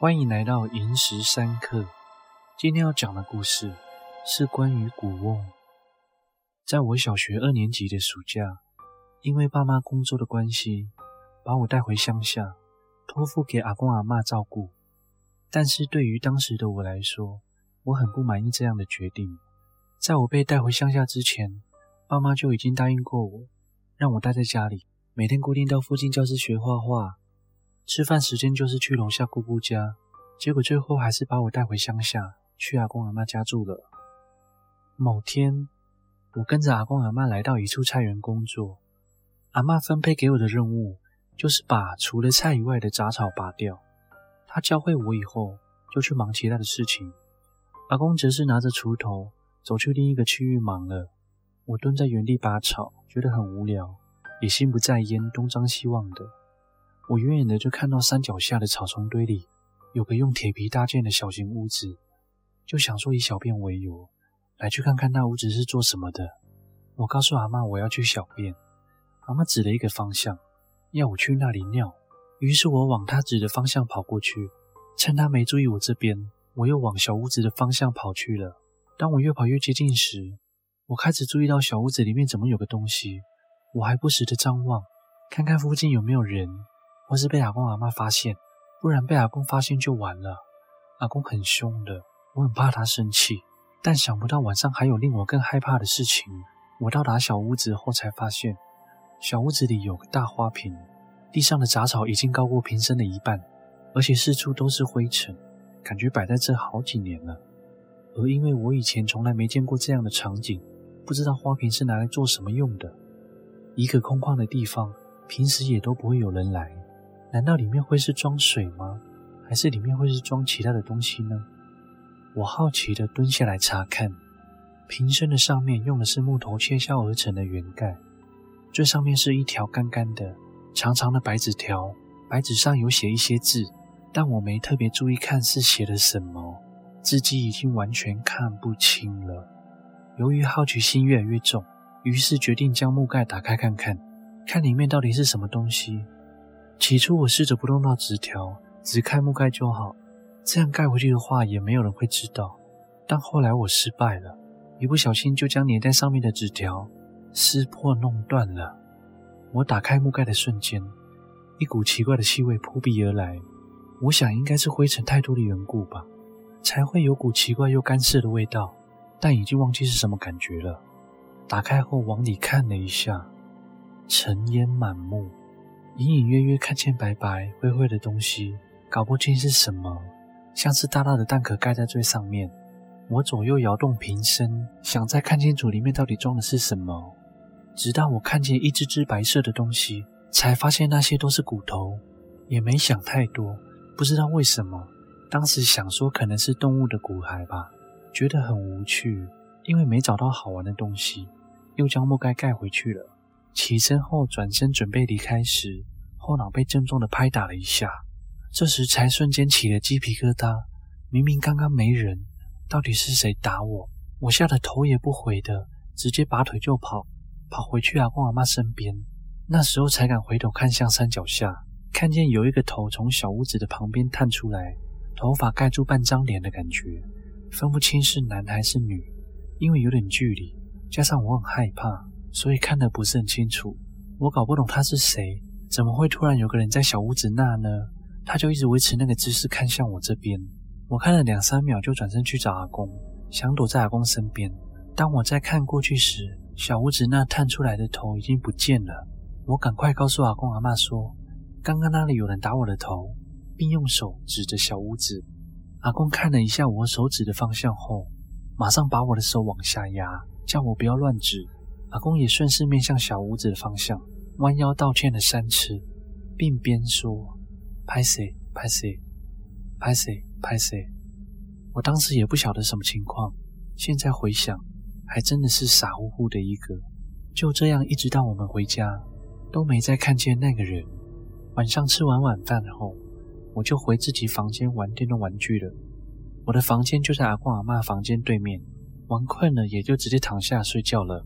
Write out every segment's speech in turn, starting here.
欢迎来到萤石三刻。今天要讲的故事是关于古瓮。在我小学二年级的暑假，因为爸妈工作的关系，把我带回乡下，托付给阿公阿嬷照顾。但是对于当时的我来说，我很不满意这样的决定。在我被带回乡下之前，爸妈就已经答应过我，让我待在家里，每天固定到附近教室学画画。吃饭时间就是去楼下姑姑家，结果最后还是把我带回乡下，去阿公阿嬷家住了。某天，我跟着阿公阿嬷来到一处菜园工作，阿嬷分配给我的任务就是把除了菜以外的杂草拔掉。她教会我以后，就去忙其他的事情。阿公则是拿着锄头走去另一个区域忙了。我蹲在原地拔草，觉得很无聊，也心不在焉，东张西望的。我远远的就看到山脚下的草丛堆里有个用铁皮搭建的小型屋子，就想说以小便为由来去看看那屋子是做什么的。我告诉阿妈我要去小便，阿妈指了一个方向，要我去那里尿。于是我往她指的方向跑过去，趁她没注意我这边，我又往小屋子的方向跑去了。当我越跑越接近时，我开始注意到小屋子里面怎么有个东西，我还不时的张望，看看附近有没有人。或是被阿公阿嬷发现，不然被阿公发现就完了。阿公很凶的，我很怕他生气。但想不到晚上还有令我更害怕的事情。我到达小屋子后才发现，小屋子里有个大花瓶，地上的杂草已经高过瓶身的一半，而且四处都是灰尘，感觉摆在这好几年了。而因为我以前从来没见过这样的场景，不知道花瓶是拿来做什么用的。一个空旷的地方，平时也都不会有人来。难道里面会是装水吗？还是里面会是装其他的东西呢？我好奇地蹲下来查看，瓶身的上面用的是木头切削而成的圆盖，最上面是一条干干的、长长的白纸条，白纸上有写一些字，但我没特别注意看是写的什么，字迹已经完全看不清了。由于好奇心越来越重，于是决定将木盖打开看看，看里面到底是什么东西。起初我试着不弄到纸条，只开木盖就好，这样盖回去的话也没有人会知道。但后来我失败了，一不小心就将粘在上面的纸条撕破弄断了。我打开木盖的瞬间，一股奇怪的气味扑鼻而来，我想应该是灰尘太多的缘故吧，才会有股奇怪又干涩的味道，但已经忘记是什么感觉了。打开后往里看了一下，尘烟满目。隐隐约约看见白白灰灰的东西，搞不清是什么，像是大大的蛋壳盖在最上面。我左右摇动瓶身，想再看清楚里面到底装的是什么。直到我看见一只只白色的东西，才发现那些都是骨头。也没想太多，不知道为什么，当时想说可能是动物的骨骸吧，觉得很无趣，因为没找到好玩的东西，又将木盖盖回去了。起身后转身准备离开时，后脑被重重的拍打了一下，这时才瞬间起了鸡皮疙瘩。明明刚刚没人，到底是谁打我？我吓得头也不回的直接拔腿就跑，跑回去阿公阿妈身边。那时候才敢回头看向山脚下，看见有一个头从小屋子的旁边探出来，头发盖住半张脸的感觉，分不清是男还是女，因为有点距离，加上我很害怕。所以看得不是很清楚，我搞不懂他是谁，怎么会突然有个人在小屋子那呢？他就一直维持那个姿势看向我这边。我看了两三秒，就转身去找阿公，想躲在阿公身边。当我再看过去时，小屋子那探出来的头已经不见了。我赶快告诉阿公阿嬷说，刚刚那里有人打我的头，并用手指着小屋子。阿公看了一下我手指的方向后，马上把我的手往下压，叫我不要乱指。阿公也顺势面向小屋子的方向，弯腰道歉了三次，并边说：“拍谁？拍谁？拍谁？拍谁。”我当时也不晓得什么情况，现在回想，还真的是傻乎乎的一个。就这样，一直到我们回家，都没再看见那个人。晚上吃完晚饭后，我就回自己房间玩电动玩具了。我的房间就在阿公阿嬷房间对面，玩困了也就直接躺下睡觉了。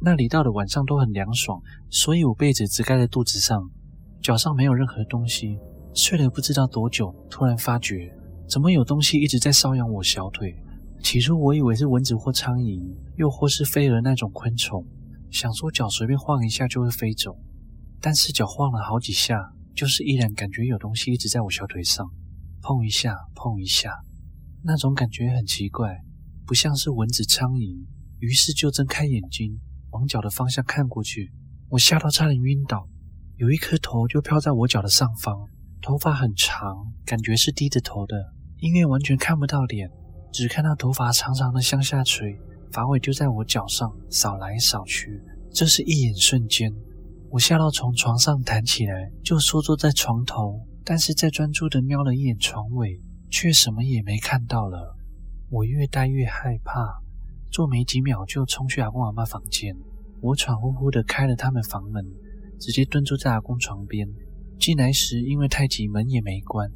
那里到了晚上都很凉爽，所以我被子只盖在肚子上，脚上没有任何东西，睡了不知道多久，突然发觉怎么有东西一直在搔痒我小腿。起初我以为是蚊子或苍蝇，又或是飞蛾那种昆虫，想说脚随便晃一下就会飞走，但是脚晃了好几下，就是依然感觉有东西一直在我小腿上，碰一下，碰一下，那种感觉很奇怪，不像是蚊子、苍蝇。于是就睁开眼睛往脚的方向看过去，我吓到差点晕倒。有一颗头就飘在我脚的上方，头发很长，感觉是低着头的，因为完全看不到脸。只看到头发长长的向下垂，发尾就在我脚上扫来扫去。这是一眼瞬间，我吓到从床上弹起来，就缩坐在床头，但是再专注的瞄了一眼床尾，却什么也没看到了。我越呆越害怕，坐没几秒就冲去阿公阿妈房间。我喘呼呼的开了他们房门，直接蹲坐在阿公床边。进来时因为太急，门也没关，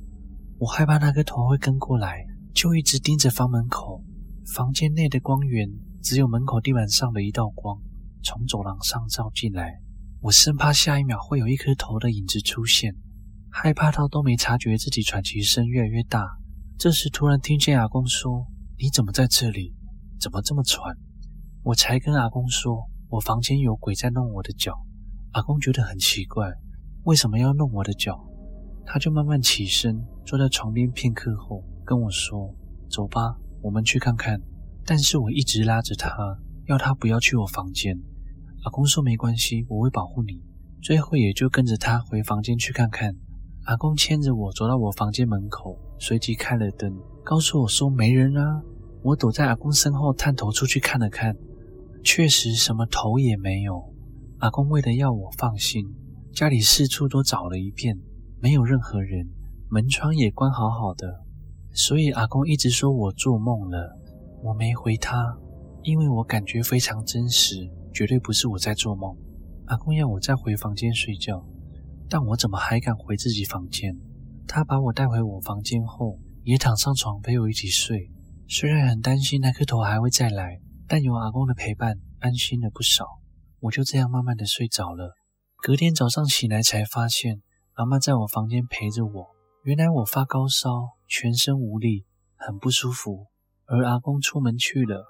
我害怕那个头会跟过来。就一直盯着房门口，房间内的光源只有门口地板上的一道光，从走廊上照进来。我生怕下一秒会有一颗头的影子出现，害怕到都没察觉自己喘气声越来越大。这时突然听见阿公说：“你怎么在这里？怎么这么喘？”我才跟阿公说：“我房间有鬼在弄我的脚。”阿公觉得很奇怪，为什么要弄我的脚？他就慢慢起身，坐在床边片刻后。跟我说：“走吧，我们去看看。”但是我一直拉着他，要他不要去我房间。阿公说：“没关系，我会保护你。”最后也就跟着他回房间去看看。阿公牵着我走到我房间门口，随即开了灯，告诉我说：“没人啊。”我躲在阿公身后，探头出去看了看，确实什么头也没有。阿公为了要我放心，家里四处都找了一遍，没有任何人，门窗也关好好的。所以阿公一直说我做梦了，我没回他，因为我感觉非常真实，绝对不是我在做梦。阿公要我再回房间睡觉，但我怎么还敢回自己房间？他把我带回我房间后，也躺上床陪我一起睡。虽然很担心那颗头还会再来，但有阿公的陪伴，安心了不少。我就这样慢慢的睡着了。隔天早上醒来才发现，阿妈在我房间陪着我。原来我发高烧，全身无力，很不舒服。而阿公出门去了，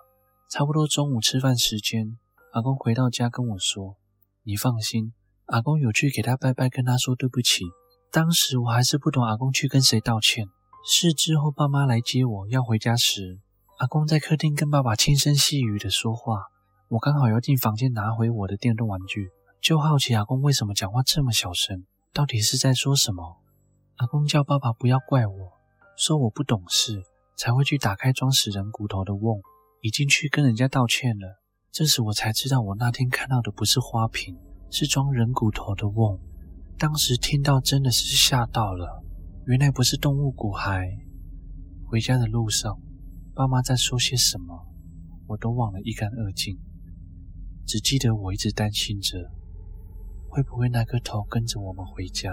差不多中午吃饭时间，阿公回到家跟我说：“你放心，阿公有去给他拜拜，跟他说对不起。”当时我还是不懂阿公去跟谁道歉。是之后爸妈来接我要回家时，阿公在客厅跟爸爸轻声细语的说话。我刚好要进房间拿回我的电动玩具，就好奇阿公为什么讲话这么小声，到底是在说什么？阿公叫爸爸不要怪我，说我不懂事，才会去打开装死人骨头的瓮，已经去跟人家道歉了。这时我才知道，我那天看到的不是花瓶，是装人骨头的瓮。当时听到真的是吓到了，原来不是动物骨骸。回家的路上，爸妈在说些什么，我都忘得一干二净，只记得我一直担心着，会不会那个头跟着我们回家。